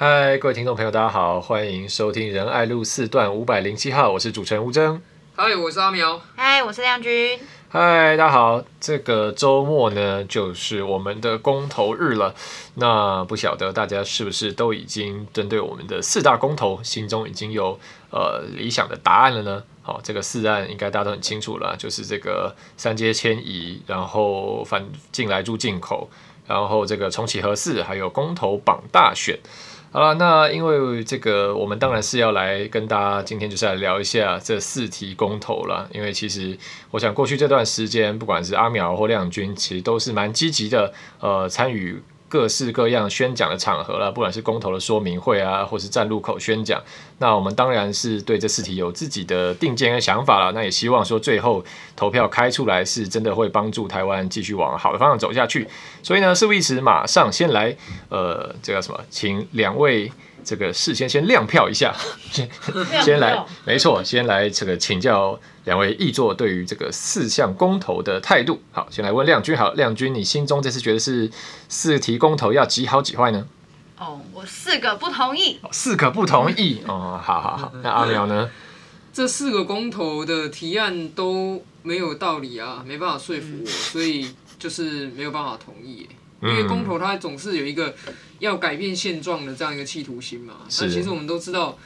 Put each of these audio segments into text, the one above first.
嗨，各位听众朋友，大家好，欢迎收听仁爱路四段五百零七号，我是主持人吴峥。嗨，我是阿苗。嗨，我是亮君。嗨，大家好，这个周末呢，就是我们的公投日了。那不晓得大家是不是都已经针对我们的四大公投，心中已经有呃理想的答案了呢？好，这个四案应该大家都很清楚了，就是这个三阶迁移，然后反进来住进口，然后这个重启核四，还有公投榜大选。好了，那因为这个，我们当然是要来跟大家今天就是来聊一下这四题公投了。因为其实我想过去这段时间，不管是阿苗或亮君，其实都是蛮积极的，呃，参与。各式各样宣讲的场合了，不管是公投的说明会啊，或是站路口宣讲，那我们当然是对这四题有自己的定见跟想法了。那也希望说最后投票开出来是真的会帮助台湾继续往好的方向走下去。所以呢，事不宜迟，马上先来，呃，这个什么，请两位。这个事先先亮票一下，先先来，没错，先来这个请教两位译作对于这个四项公投的态度。好，先来问亮君，好，亮君，你心中这次觉得是四题公投要几好几坏呢？哦，我四个不同意。四个不同意哦，好好好。那阿苗呢？这四个公投的提案都没有道理啊，没办法说服我，所以就是没有办法同意。因为公投它总是有一个要改变现状的这样一个企图心嘛。那其实我们都知道，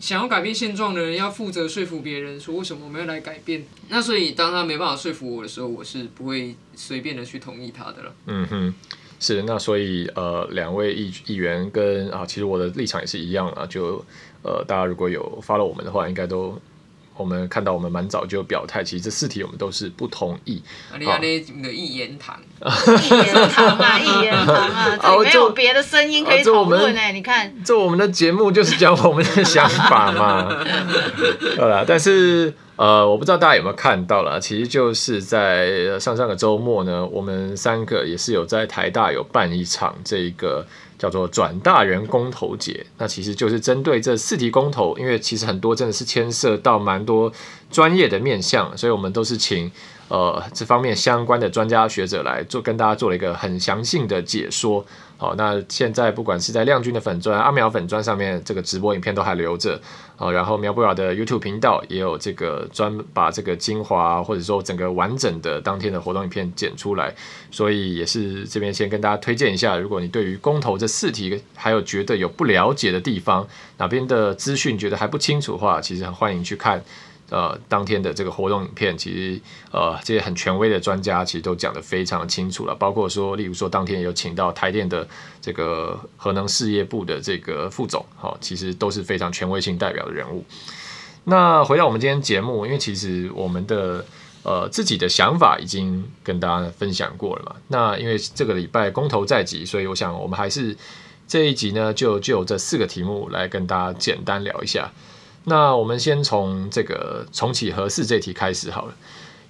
想要改变现状的人要负责说服别人说为什么我们要来改变。那所以当他没办法说服我的时候，我是不会随便的去同意他的了。嗯哼，是。那所以呃，两位议议员跟啊，其实我的立场也是一样啊。就呃，大家如果有发了我们的话，应该都。我们看到，我们蛮早就表态，其实这四题我们都是不同意。你看那个一言堂，一言堂啊，一言堂啊，这没有别的声音可以讨论哎。你看，这我们的节目就是讲我们的想法嘛。好了，但是呃，我不知道大家有没有看到了，其实就是在上上个周末呢，我们三个也是有在台大有办一场这个。叫做转大人公投节，那其实就是针对这四题公投，因为其实很多真的是牵涉到蛮多专业的面向，所以我们都是请呃这方面相关的专家学者来做，跟大家做了一个很详细的解说。好，那现在不管是在亮君的粉砖、阿苗粉砖上面，这个直播影片都还留着。好，然后苗博雅的 YouTube 频道也有这个专把这个精华或者说整个完整的当天的活动影片剪出来，所以也是这边先跟大家推荐一下，如果你对于公投这四题还有觉得有不了解的地方，哪边的资讯觉得还不清楚的话，其实很欢迎去看。呃，当天的这个活动影片，其实呃，这些很权威的专家其实都讲得非常清楚了。包括说，例如说，当天有请到台电的这个核能事业部的这个副总，好，其实都是非常权威性代表的人物。那回到我们今天节目，因为其实我们的呃自己的想法已经跟大家分享过了嘛。那因为这个礼拜公投在即，所以我想我们还是这一集呢，就就这四个题目来跟大家简单聊一下。那我们先从这个重启核四这题开始好了，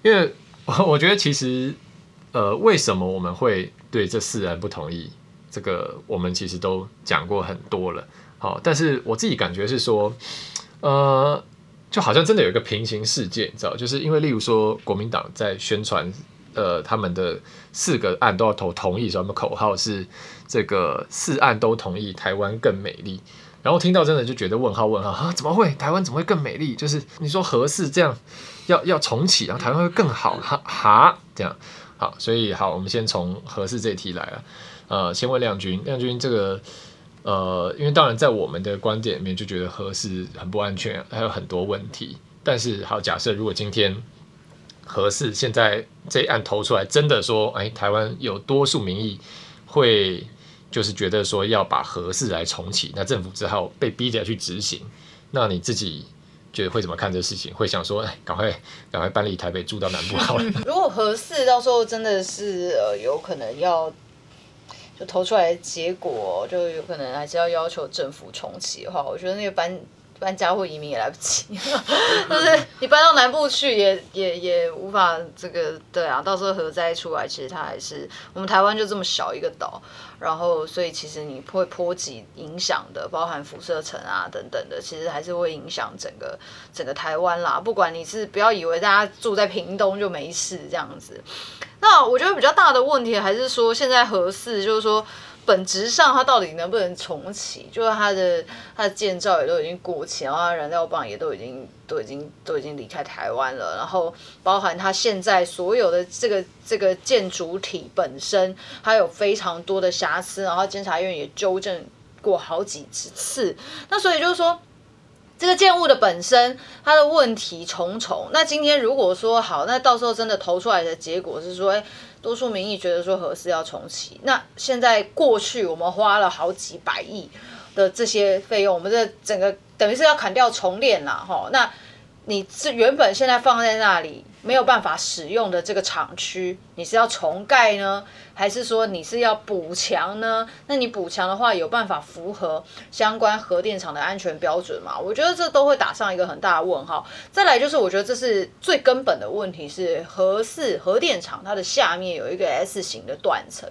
因为 我觉得其实，呃，为什么我们会对这四人不同意？这个我们其实都讲过很多了，好，但是我自己感觉是说，呃，就好像真的有一个平行世界，你知道，就是因为例如说国民党在宣传，呃，他们的四个案都要投同意，所以他们口号是这个四案都同意，台湾更美丽。然后听到真的就觉得问号问号啊，怎么会台湾怎么会更美丽？就是你说核四这样要要重启，然后台湾会更好哈哈这样好，所以好，我们先从核四这题来了。呃，先问亮君，亮君这个呃，因为当然在我们的观点里面就觉得核四很不安全，还有很多问题。但是好，假设如果今天合适现在这一案投出来，真的说哎，台湾有多数民意会。就是觉得说要把合适来重启，那政府只好被逼着去执行。那你自己觉得会怎么看这事情？会想说，哎，赶快赶快搬离台北住到南部好了。如果合适到时候真的是呃有可能要就投出来的结果，就有可能还是要要求政府重启的话，我觉得那个搬。搬家或移民也来不及，就是你搬到南部去也也也无法这个对啊，到时候核灾出来，其实它还是我们台湾就这么小一个岛，然后所以其实你会波及影响的，包含辐射层啊等等的，其实还是会影响整个整个台湾啦。不管你是不要以为大家住在屏东就没事这样子，那我觉得比较大的问题还是说现在核四就是说。本质上它到底能不能重启？就是它的它的建造也都已经过期，然后它燃料棒也都已经都已经都已经离开台湾了，然后包含它现在所有的这个这个建筑体本身，它有非常多的瑕疵，然后监察院也纠正过好几次，那所以就是说。这个建物的本身，它的问题重重。那今天如果说好，那到时候真的投出来的结果是说，诶，多数民意觉得说核四要重启。那现在过去我们花了好几百亿的这些费用，我们这整个等于是要砍掉重练了哈。那你是原本现在放在那里。没有办法使用的这个厂区，你是要重盖呢，还是说你是要补强呢？那你补强的话，有办法符合相关核电厂的安全标准吗？我觉得这都会打上一个很大的问号。再来就是，我觉得这是最根本的问题是核四核电厂它的下面有一个 S 型的断层。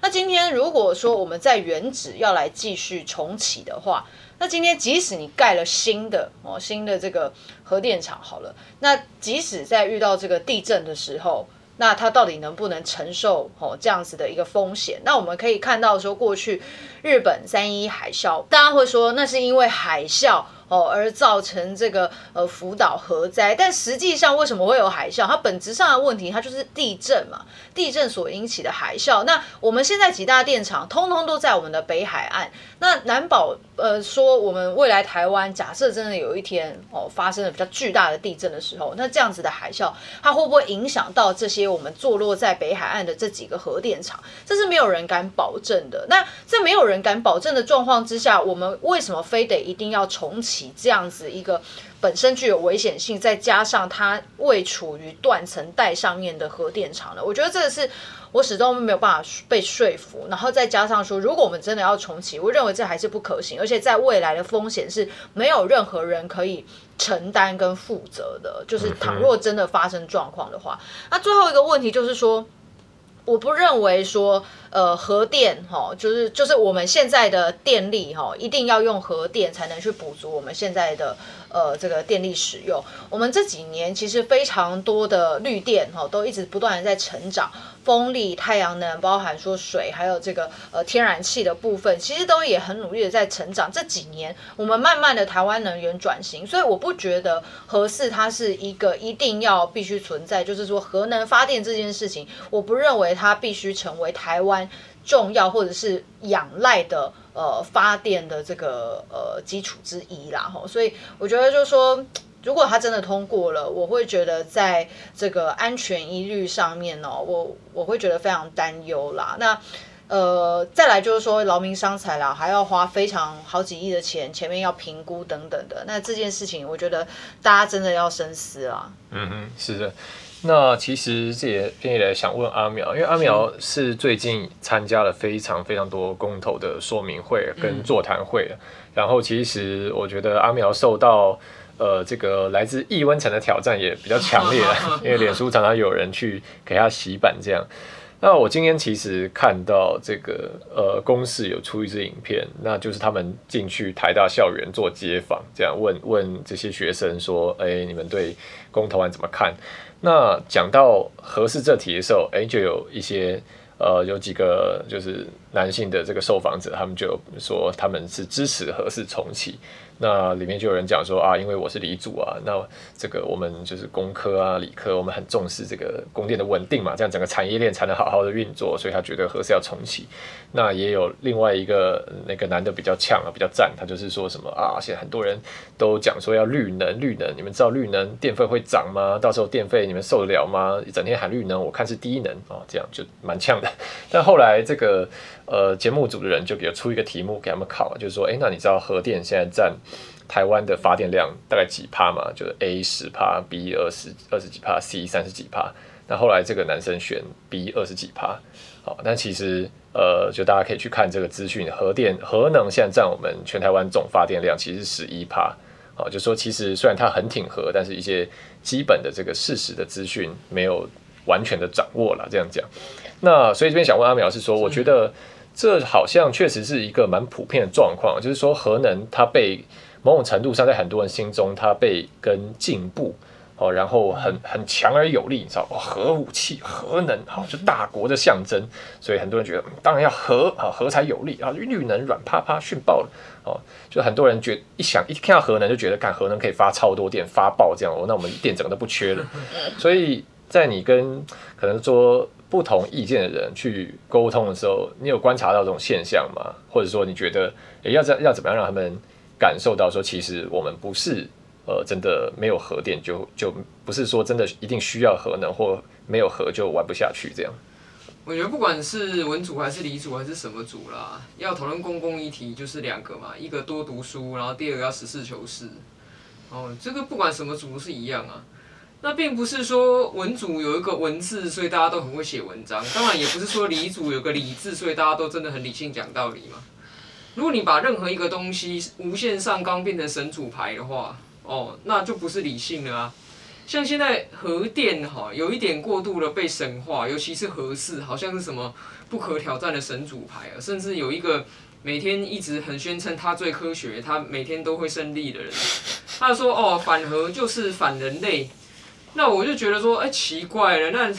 那今天如果说我们在原址要来继续重启的话，那今天即使你盖了新的哦，新的这个核电厂好了，那即使在遇到这个地震的时候，那他到底能不能承受哦这样子的一个风险？那我们可以看到说，过去日本三一海啸，大家会说那是因为海啸。哦，而造成这个呃福岛核灾，但实际上为什么会有海啸？它本质上的问题，它就是地震嘛，地震所引起的海啸。那我们现在几大电厂，通通都在我们的北海岸。那难保呃说，我们未来台湾假设真的有一天哦发生了比较巨大的地震的时候，那这样子的海啸，它会不会影响到这些我们坐落在北海岸的这几个核电厂？这是没有人敢保证的。那在没有人敢保证的状况之下，我们为什么非得一定要重启？这样子一个本身具有危险性，再加上它未处于断层带上面的核电厂呢，我觉得这个是我始终没有办法被说服。然后再加上说，如果我们真的要重启，我认为这还是不可行，而且在未来的风险是没有任何人可以承担跟负责的。就是倘若真的发生状况的话，那最后一个问题就是说。我不认为说，呃，核电哈，就是就是我们现在的电力哈，一定要用核电才能去补足我们现在的呃这个电力使用。我们这几年其实非常多的绿电哈，都一直不断的在成长。风力、太阳能，包含说水，还有这个呃天然气的部分，其实都也很努力的在成长。这几年，我们慢慢的台湾能源转型，所以我不觉得核四它是一个一定要必须存在，就是说核能发电这件事情，我不认为它必须成为台湾重要或者是仰赖的呃发电的这个呃基础之一啦。吼，所以我觉得就是说。如果它真的通过了，我会觉得在这个安全疑虑上面呢、哦，我我会觉得非常担忧啦。那呃，再来就是说劳民伤财啦，还要花非常好几亿的钱，前面要评估等等的。那这件事情，我觉得大家真的要深思啊。嗯哼，是的。那其实这也便也想问阿苗，因为阿苗是最近参加了非常非常多公投的说明会跟座谈会、嗯、然后其实我觉得阿苗受到。呃，这个来自易温层的挑战也比较强烈，因为脸书常常有人去给他洗版这样。那我今天其实看到这个呃，公视有出一支影片，那就是他们进去台大校园做街访，这样问问这些学生说，哎，你们对公投案怎么看？那讲到合适这题的时候，哎，就有一些呃，有几个就是男性的这个受访者，他们就说他们是支持核四重启。那里面就有人讲说啊，因为我是理主啊，那这个我们就是工科啊、理科，我们很重视这个供电的稳定嘛，这样整个产业链才能好好的运作，所以他觉得核四要重启。那也有另外一个那个男的比较呛啊，比较赞，他就是说什么啊，现在很多人都讲说要绿能，绿能，你们知道绿能电费会涨吗？到时候电费你们受得了吗？一整天喊绿能，我看是低能啊，这样就蛮呛的。但后来这个。呃，节目组的人就给出一个题目给他们考，就是说，哎，那你知道核电现在占台湾的发电量大概几趴吗？就是 A 十趴，B 二十二十几趴，C 三十几趴。那后来这个男生选 B 二十几趴，好，但其实呃，就大家可以去看这个资讯，核电核能现在占我们全台湾总发电量其实是十一趴，好，就说其实虽然他很挺核，但是一些基本的这个事实的资讯没有完全的掌握了，这样讲。那所以这边想问阿苗是说，我觉得。这好像确实是一个蛮普遍的状况，就是说核能它被某种程度上在很多人心中它被跟进步哦，然后很很强而有力，你知道，核武器、核能，好，就大国的象征，所以很多人觉得，当然要核啊，核才有力啊，绿能软趴趴逊爆了，哦，就很多人觉一想一看到核能就觉得，看核能可以发超多电，发爆这样，哦，那我们电整个都不缺了。所以在你跟可能说不同意见的人去沟通的时候，你有观察到这种现象吗？或者说你觉得，诶，要怎要怎么样让他们感受到说，其实我们不是。呃，真的没有核电就就不是说真的一定需要核能，或没有核就玩不下去这样。我觉得不管是文组还是理组还是什么组啦，要讨论公共议题就是两个嘛，一个多读书，然后第二个要实事求是。哦，这个不管什么组都是一样啊。那并不是说文组有一个文字，所以大家都很会写文章。当然也不是说理组有个理字，所以大家都真的很理性讲道理嘛。如果你把任何一个东西无限上纲变成神主牌的话，哦，那就不是理性了啊！像现在核电哈，有一点过度的被神化，尤其是核四，好像是什么不可挑战的神主牌啊！甚至有一个每天一直很宣称他最科学，他每天都会胜利的人，他说哦，反核就是反人类。那我就觉得说，哎，奇怪了，那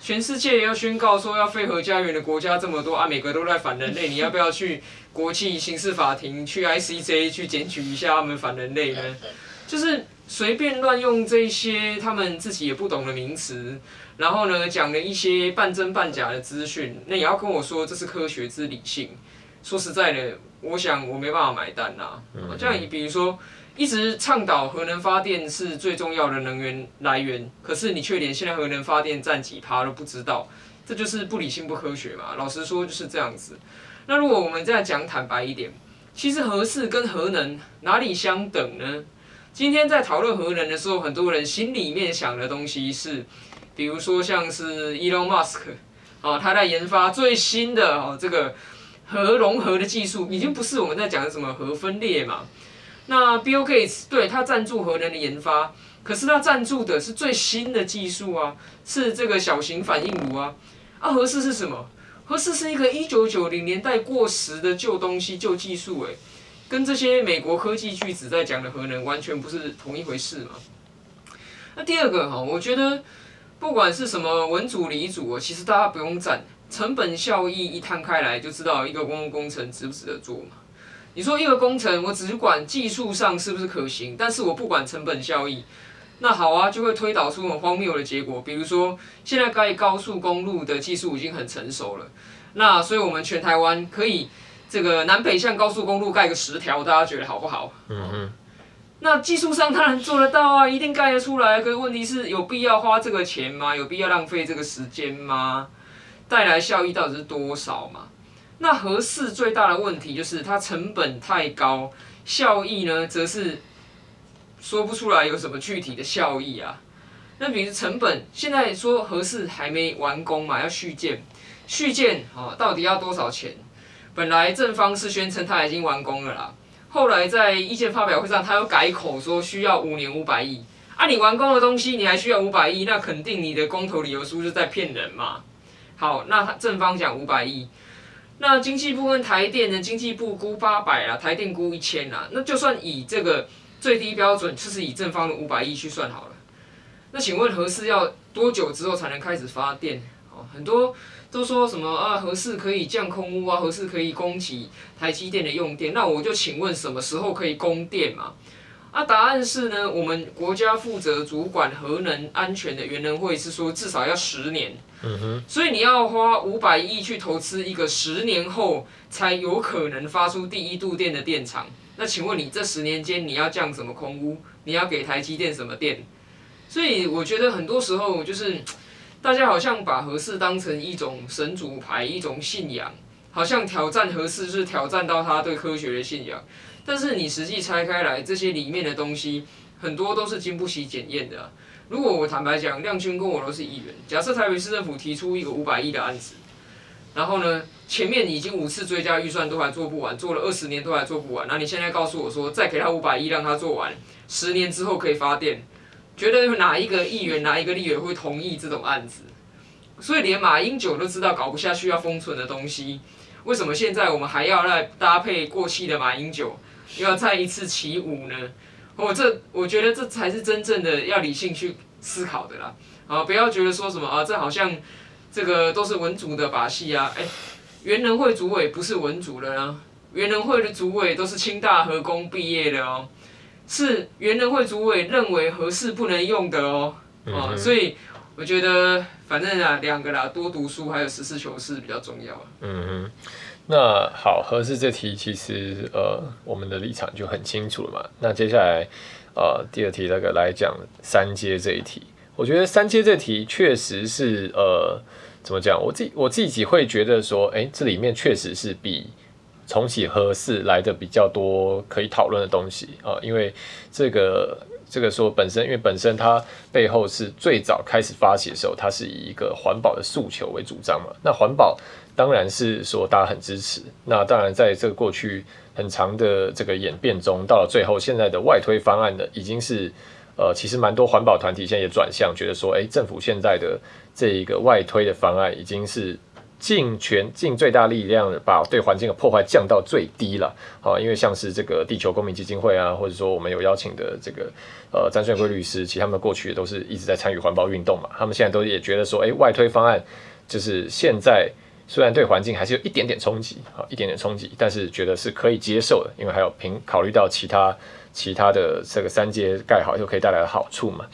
全世界要宣告说要废核家园的国家这么多啊，每个都在反人类，你要不要去国际刑事法庭去 ICJ 去检举一下他们反人类呢？就是随便乱用这些他们自己也不懂的名词，然后呢，讲了一些半真半假的资讯，那也要跟我说这是科学之理性。说实在的，我想我没办法买单呐。嗯、这样你比如说，一直倡导核能发电是最重要的能源来源，可是你却连现在核能发电占几趴都不知道，这就是不理性不科学嘛。老实说就是这样子。那如果我们再讲坦白一点，其实核四跟核能哪里相等呢？今天在讨论核能的时候，很多人心里面想的东西是，比如说像是 Elon Musk，啊，他在研发最新的哦这个核融合的技术，已经不是我们在讲的什么核分裂嘛。那 Bill Gates 对他赞助核能的研发，可是他赞助的是最新的技术啊，是这个小型反应炉啊。啊，核四是什么？核四是一个一九九零年代过时的旧东西、旧技术，诶。跟这些美国科技巨子在讲的核能完全不是同一回事嘛？那第二个哈，我觉得不管是什么文组理组，其实大家不用战，成本效益一摊开来就知道一个公共工程值不值得做嘛。你说一个工程，我只管技术上是不是可行，但是我不管成本效益，那好啊，就会推导出很荒谬的结果。比如说，现在盖高速公路的技术已经很成熟了，那所以我们全台湾可以。这个南北向高速公路盖个十条，大家觉得好不好？嗯嗯。那技术上当然做得到啊，一定盖得出来。可是问题是有必要花这个钱吗？有必要浪费这个时间吗？带来效益到底是多少嘛？那核四最大的问题就是它成本太高，效益呢则是说不出来有什么具体的效益啊。那比如成本，现在说核四还没完工嘛，要续建，续建啊，到底要多少钱？本来正方是宣称他已经完工了啦，后来在意见发表会上，他又改口说需要五年五百亿。啊，你完工的东西你还需要五百亿，那肯定你的公投理由书是在骗人嘛。好，那正方讲五百亿，那经济部跟台电呢？经济部估八百啊，台电估一千啊。那就算以这个最低标准，就是以正方的五百亿去算好了。那请问核四要多久之后才能开始发电？哦，很多。都说什么啊？核四可以降空污啊？核四可以供给台积电的用电？那我就请问，什么时候可以供电嘛？啊，答案是呢，我们国家负责主管核能安全的原能会是说，至少要十年。嗯哼。所以你要花五百亿去投资一个十年后才有可能发出第一度电的电厂。那请问你这十年间你要降什么空污？你要给台积电什么电？所以我觉得很多时候就是。大家好像把核四当成一种神主牌，一种信仰，好像挑战核四是挑战到他对科学的信仰。但是你实际拆开来，这些里面的东西很多都是经不起检验的。如果我坦白讲，亮君跟我都是议员，假设台北市政府提出一个五百亿的案子，然后呢，前面已经五次追加预算都还做不完，做了二十年都还做不完，那你现在告诉我说，再给他五百亿让他做完，十年之后可以发电？觉得哪一个议员、哪一个立委会同意这种案子？所以连马英九都知道搞不下去要封存的东西，为什么现在我们还要来搭配过气的马英九，又要再一次起舞呢？我这我觉得这才是真正的要理性去思考的啦。啊，不要觉得说什么啊，这好像这个都是文组的把戏啊。哎，元能会主委不是文组的啊，原能会的主委都是清大和工毕业的哦，是元能会主委认为合适不能用的哦。啊，所以我觉得反正啊，两个啦，多读书还有实事求是比较重要。嗯哼，那好，合适这题其实呃，我们的立场就很清楚了嘛。那接下来呃，第二题那个来讲三阶这一题。我觉得三阶这题确实是呃，怎么讲？我自我自己会觉得说，哎，这里面确实是比重启核四来的比较多可以讨论的东西啊，呃，因为这个这个说本身，因为本身它背后是最早开始发起的时候，它是以一个环保的诉求为主张嘛。那环保当然是说大家很支持。那当然在这个过去很长的这个演变中，到了最后现在的外推方案呢，已经是。呃，其实蛮多环保团体现在也转向，觉得说，哎，政府现在的这一个外推的方案，已经是尽全尽最大力量把对环境的破坏降到最低了。好，因为像是这个地球公民基金会啊，或者说我们有邀请的这个呃詹顺贵律师，其实他们过去也都是一直在参与环保运动嘛。他们现在都也觉得说，哎，外推方案就是现在虽然对环境还是有一点点冲击，啊，一点点冲击，但是觉得是可以接受的，因为还有评考虑到其他。其他的这个三阶盖好又可以带来的好处嘛？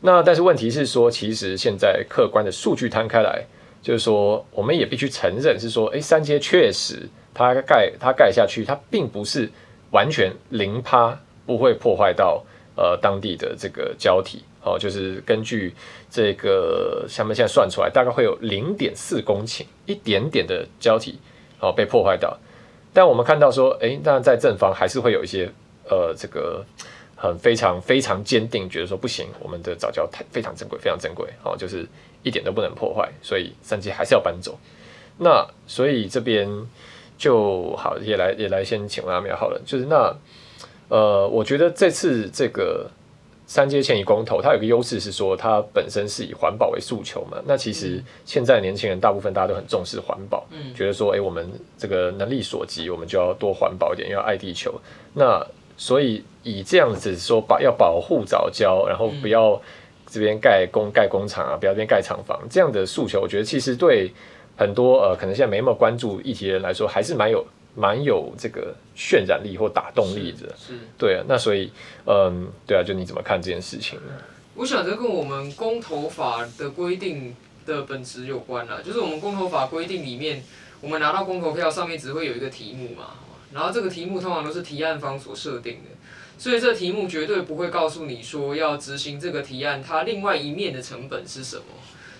那但是问题是说，其实现在客观的数据摊开来，就是说我们也必须承认是说，诶，三阶确实它盖它盖下去，它并不是完全零趴不会破坏到呃当地的这个胶体哦，就是根据这个他们现在算出来，大概会有零点四公顷一点点的胶体哦被破坏到，但我们看到说，诶，那在正方还是会有一些。呃，这个很非常非常坚定，觉得说不行，我们的早教太非常珍贵，非常珍贵，哦，就是一点都不能破坏，所以三阶还是要搬走。那所以这边就好，也来也来先请问阿苗好了，就是那呃，我觉得这次这个三阶迁移公投，它有个优势是说，它本身是以环保为诉求嘛。那其实现在年轻人大部分大家都很重视环保，嗯，觉得说，哎，我们这个能力所及，我们就要多环保一点，要爱地球。那所以以这样子说，把要保护早教，然后不要这边盖工盖工厂啊，不要这边盖厂房，这样的诉求，我觉得其实对很多呃可能现在没那么关注议题的人来说，还是蛮有蛮有这个渲染力或打动力的。是，是对啊。那所以嗯，对啊，就你怎么看这件事情呢？我想这跟我们公投法的规定的本质有关啦，就是我们公投法规定里面，我们拿到公投票上面只会有一个题目嘛。然后这个题目通常都是提案方所设定的，所以这题目绝对不会告诉你说要执行这个提案，它另外一面的成本是什么。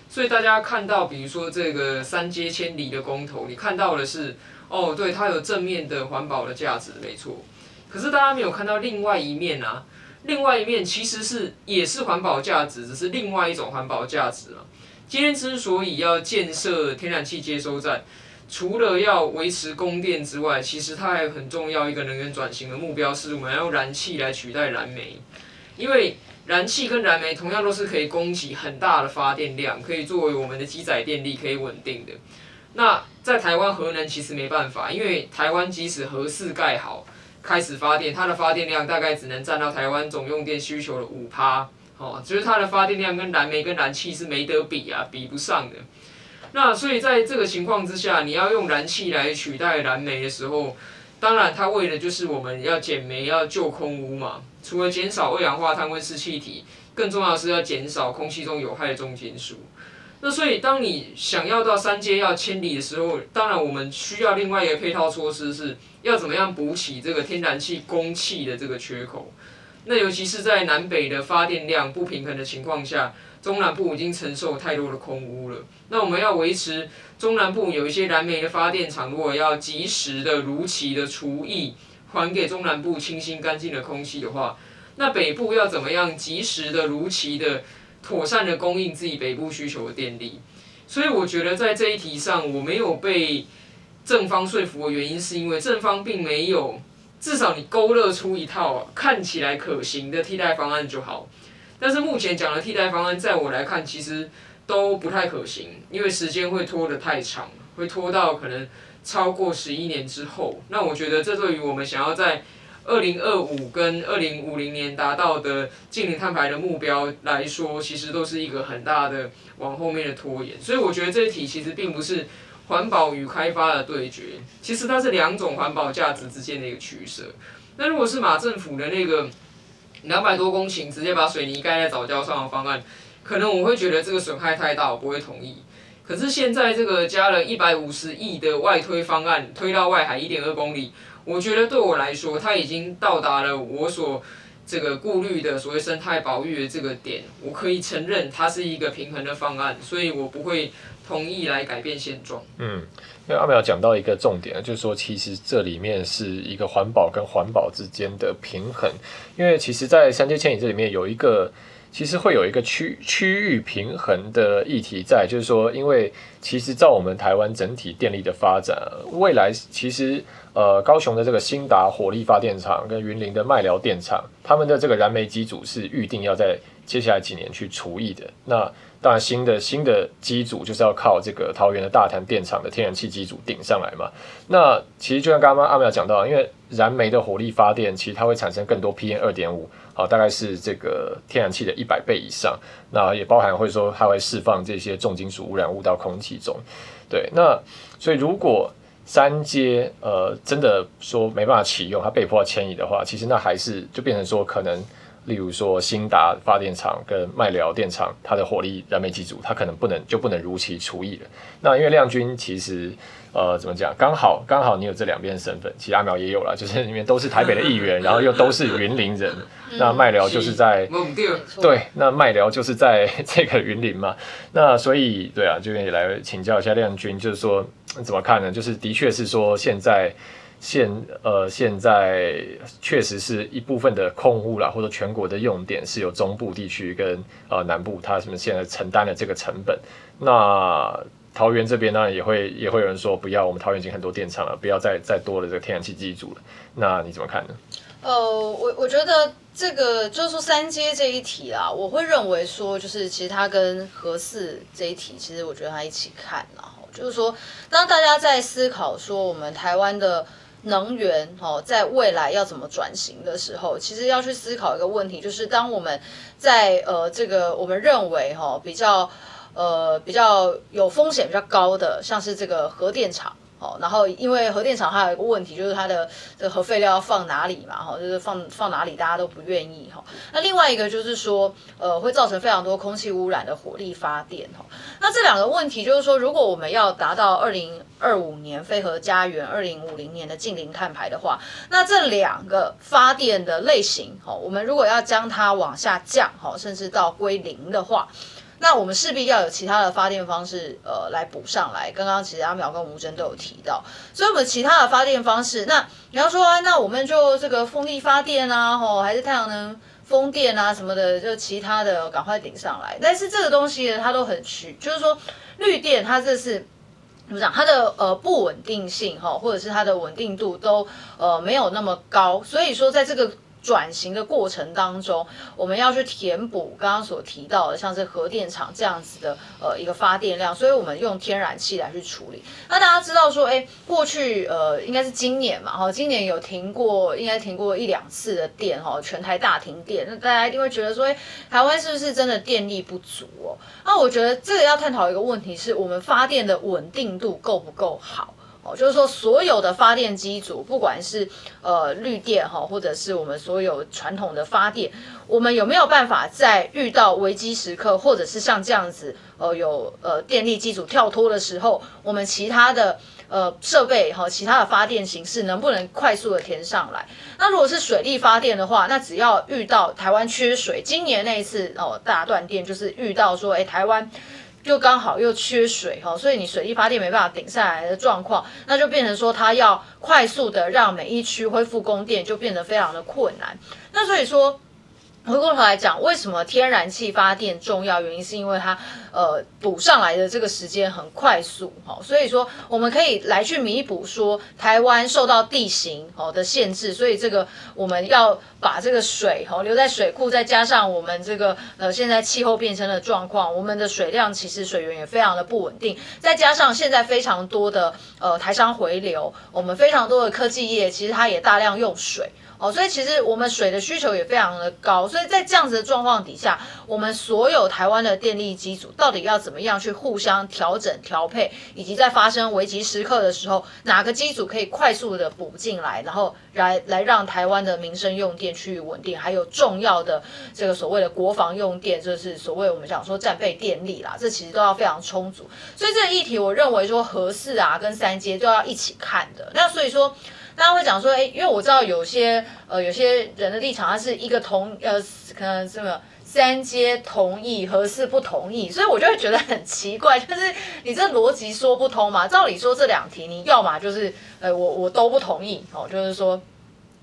所以大家看到，比如说这个三接千里的公投，你看到的是，哦，对，它有正面的环保的价值，没错。可是大家没有看到另外一面啊，另外一面其实是也是环保价值，只是另外一种环保价值啊。今天之所以要建设天然气接收站，除了要维持供电之外，其实它还很重要一个能源转型的目标，是我们要用燃气来取代燃煤。因为燃气跟燃煤同样都是可以供给很大的发电量，可以作为我们的基载电力，可以稳定的。那在台湾核能其实没办法，因为台湾即使核四盖好，开始发电，它的发电量大概只能占到台湾总用电需求的五趴，哦，就是它的发电量跟燃煤跟燃气是没得比啊，比不上的。那所以在这个情况之下，你要用燃气来取代燃煤的时候，当然它为的就是我们要减煤、要救空污嘛。除了减少二氧化碳温室气体，更重要的是要减少空气中有害的重金属。那所以当你想要到三阶要迁离的时候，当然我们需要另外一个配套措施，是要怎么样补起这个天然气供气的这个缺口。那尤其是在南北的发电量不平衡的情况下。中南部已经承受太多的空污了，那我们要维持中南部有一些燃煤的发电厂，如果要及时的如期的除役，还给中南部清新干净的空气的话，那北部要怎么样及时的如期的妥善的供应自己北部需求的电力？所以我觉得在这一题上，我没有被正方说服的原因，是因为正方并没有，至少你勾勒出一套看起来可行的替代方案就好。但是目前讲的替代方案，在我来看，其实都不太可行，因为时间会拖得太长，会拖到可能超过十一年之后。那我觉得这对于我们想要在二零二五跟二零五零年达到的净零碳排的目标来说，其实都是一个很大的往后面的拖延。所以我觉得这一题其实并不是环保与开发的对决，其实它是两种环保价值之间的一个取舍。那如果是马政府的那个两百多公顷直接把水泥盖在藻礁上的方案，可能我会觉得这个损害太大，我不会同意。可是现在这个加了一百五十亿的外推方案，推到外海一点二公里。我觉得对我来说，它已经到达了我所这个顾虑的所谓生态保育的这个点。我可以承认它是一个平衡的方案，所以我不会同意来改变现状。嗯，因为阿苗讲到一个重点，就是说其实这里面是一个环保跟环保之间的平衡。因为其实，在三阶迁移这里面有一个。其实会有一个区区域平衡的议题在，就是说，因为其实照我们台湾整体电力的发展，未来其实呃高雄的这个兴达火力发电厂跟云林的麦寮电厂，他们的这个燃煤机组是预定要在接下来几年去除役的。那当然新的新的机组就是要靠这个桃园的大潭电厂的天然气机组顶上来嘛。那其实就像刚刚阿苗讲到，因为燃煤的火力发电，其实它会产生更多 PM 二点五。好，大概是这个天然气的一百倍以上，那也包含会说它会释放这些重金属污染物到空气中，对，那所以如果三阶呃真的说没办法启用，它被迫要迁移的话，其实那还是就变成说可能。例如说，新达发电厂跟麦寮电厂，它的火力燃煤机组，它可能不能就不能如期除役了。那因为亮君其实呃怎么讲，刚好刚好你有这两边身份，其实阿苗也有了，就是里面都是台北的议员，然后又都是云林人。那麦寮就是在对，那麦寮就是在这个云林嘛。那所以对啊，这边也来请教一下亮君，就是说怎么看呢？就是的确是说现在。现呃，现在确实是一部分的空污啦，或者全国的用电是由中部地区跟呃南部，它什么现在承担了这个成本。那桃园这边当然，也会也会有人说，不要，我们桃园已经很多电厂了，不要再再多了这个天然气机组了。那你怎么看呢？呃，我我觉得这个就是说三阶这一题啦，我会认为说，就是其实它跟核四这一题，其实我觉得它一起看啦，就是说，当大家在思考说我们台湾的。能源哦，在未来要怎么转型的时候，其实要去思考一个问题，就是当我们在呃这个我们认为哈比较呃比较有风险比较高的，像是这个核电厂。哦，然后因为核电厂还有一个问题，就是它的这核废料要放哪里嘛？哈，就是放放哪里大家都不愿意哈。那另外一个就是说，呃，会造成非常多空气污染的火力发电哈。那这两个问题就是说，如果我们要达到二零二五年非核家园、二零五零年的净零碳排的话，那这两个发电的类型，哈，我们如果要将它往下降，哈，甚至到归零的话。那我们势必要有其他的发电方式，呃，来补上来。刚刚其实阿苗跟吴真都有提到，所以我们其他的发电方式，那你要说，那我们就这个风力发电啊，吼，还是太阳能、风电啊什么的，就其他的赶快顶上来。但是这个东西，它都很虚，就是说绿电它这是怎么讲？它的呃不稳定性哈，或者是它的稳定度都呃没有那么高，所以说在这个。转型的过程当中，我们要去填补刚刚所提到的，像是核电厂这样子的呃一个发电量，所以我们用天然气来去处理。那大家知道说，哎，过去呃应该是今年嘛，哈，今年有停过，应该停过一两次的电，哈，全台大停电。那大家一定会觉得说，哎，台湾是不是真的电力不足哦？那我觉得这个要探讨一个问题是，我们发电的稳定度够不够好？就是说，所有的发电机组，不管是呃绿电哈，或者是我们所有传统的发电，我们有没有办法在遇到危机时刻，或者是像这样子呃有呃电力机组跳脱的时候，我们其他的呃设备哈，其他的发电形式能不能快速的填上来？那如果是水力发电的话，那只要遇到台湾缺水，今年那一次哦大断电，就是遇到说哎台湾。就刚好又缺水哈，所以你水力发电没办法顶下来的状况，那就变成说它要快速的让每一区恢复供电，就变得非常的困难。那所以说，回过头来讲，为什么天然气发电重要？原因是因为它呃补上来的这个时间很快速，哈，所以说我们可以来去弥补说台湾受到地形哦的限制，所以这个我们要把这个水哦留在水库，再加上我们这个呃现在气候变迁的状况，我们的水量其实水源也非常的不稳定，再加上现在非常多的呃台商回流，我们非常多的科技业其实它也大量用水。哦，所以其实我们水的需求也非常的高，所以在这样子的状况底下，我们所有台湾的电力机组到底要怎么样去互相调整调配，以及在发生危急时刻的时候，哪个机组可以快速的补进来，然后来来让台湾的民生用电趋于稳定，还有重要的这个所谓的国防用电，就是所谓我们讲说战备电力啦，这其实都要非常充足。所以这个议题，我认为说合适啊跟三阶都要一起看的。那所以说。大家会讲说，哎，因为我知道有些呃有些人的立场，他是一个同呃可能这个三阶同意，合适不同意，所以我就会觉得很奇怪，就是你这逻辑说不通嘛。照理说这两题，你要么就是呃我我都不同意哦，就是说。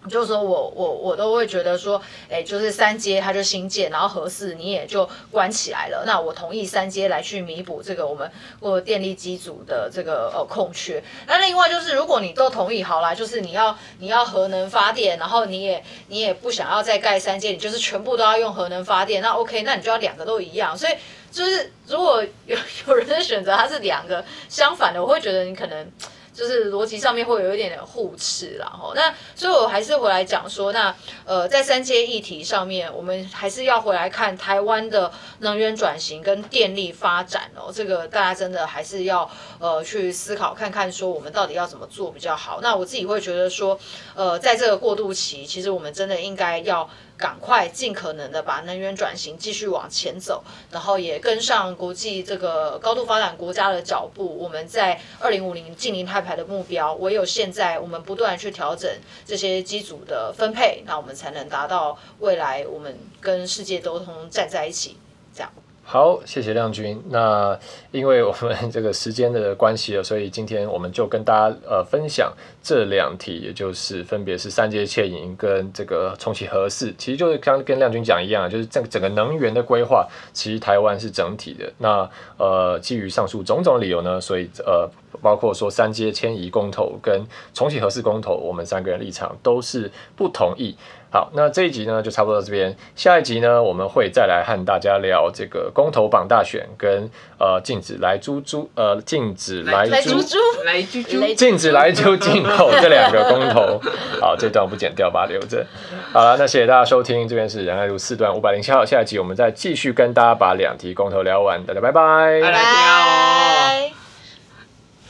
就是说我我我都会觉得说，哎，就是三阶它就新建，然后核四你也就关起来了。那我同意三阶来去弥补这个我们或电力机组的这个呃空缺。那另外就是如果你都同意好啦，就是你要你要核能发电，然后你也你也不想要再盖三阶，你就是全部都要用核能发电，那 OK，那你就要两个都一样。所以就是如果有有人的选择它是两个相反的，我会觉得你可能。就是逻辑上面会有一点点互斥啦，吼，那所以我还是回来讲说，那呃，在三接议题上面，我们还是要回来看台湾的能源转型跟电力发展哦，这个大家真的还是要呃去思考看看，说我们到底要怎么做比较好。那我自己会觉得说，呃，在这个过渡期，其实我们真的应该要。赶快尽可能的把能源转型继续往前走，然后也跟上国际这个高度发展国家的脚步。我们在二零五零近零碳排的目标，唯有现在我们不断去调整这些机组的分配，那我们才能达到未来我们跟世界沟通站在一起这样。好，谢谢亮君。那因为我们这个时间的关系了，所以今天我们就跟大家呃分享这两题，也就是分别是三阶迁移跟这个重启核四。其实就是刚跟亮君讲一样，就是这个整个能源的规划，其实台湾是整体的。那呃，基于上述种种理由呢，所以呃，包括说三阶迁移公投跟重启核四公投，我们三个人立场都是不同意。好，那这一集呢就差不多到这边。下一集呢，我们会再来和大家聊这个公投榜大选跟呃禁止来猪猪呃禁止来猪猪来猪猪禁止来猪进口这两个公投。好，这段不剪掉，把它留着。好了，那谢谢大家收听，这边是仁爱路四段五百零七号。下一集我们再继续跟大家把两题公投聊完，大家拜拜。拜拜。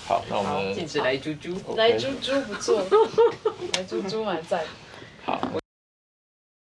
好，那我们禁止来猪猪，来猪猪不错，来猪猪蛮赞。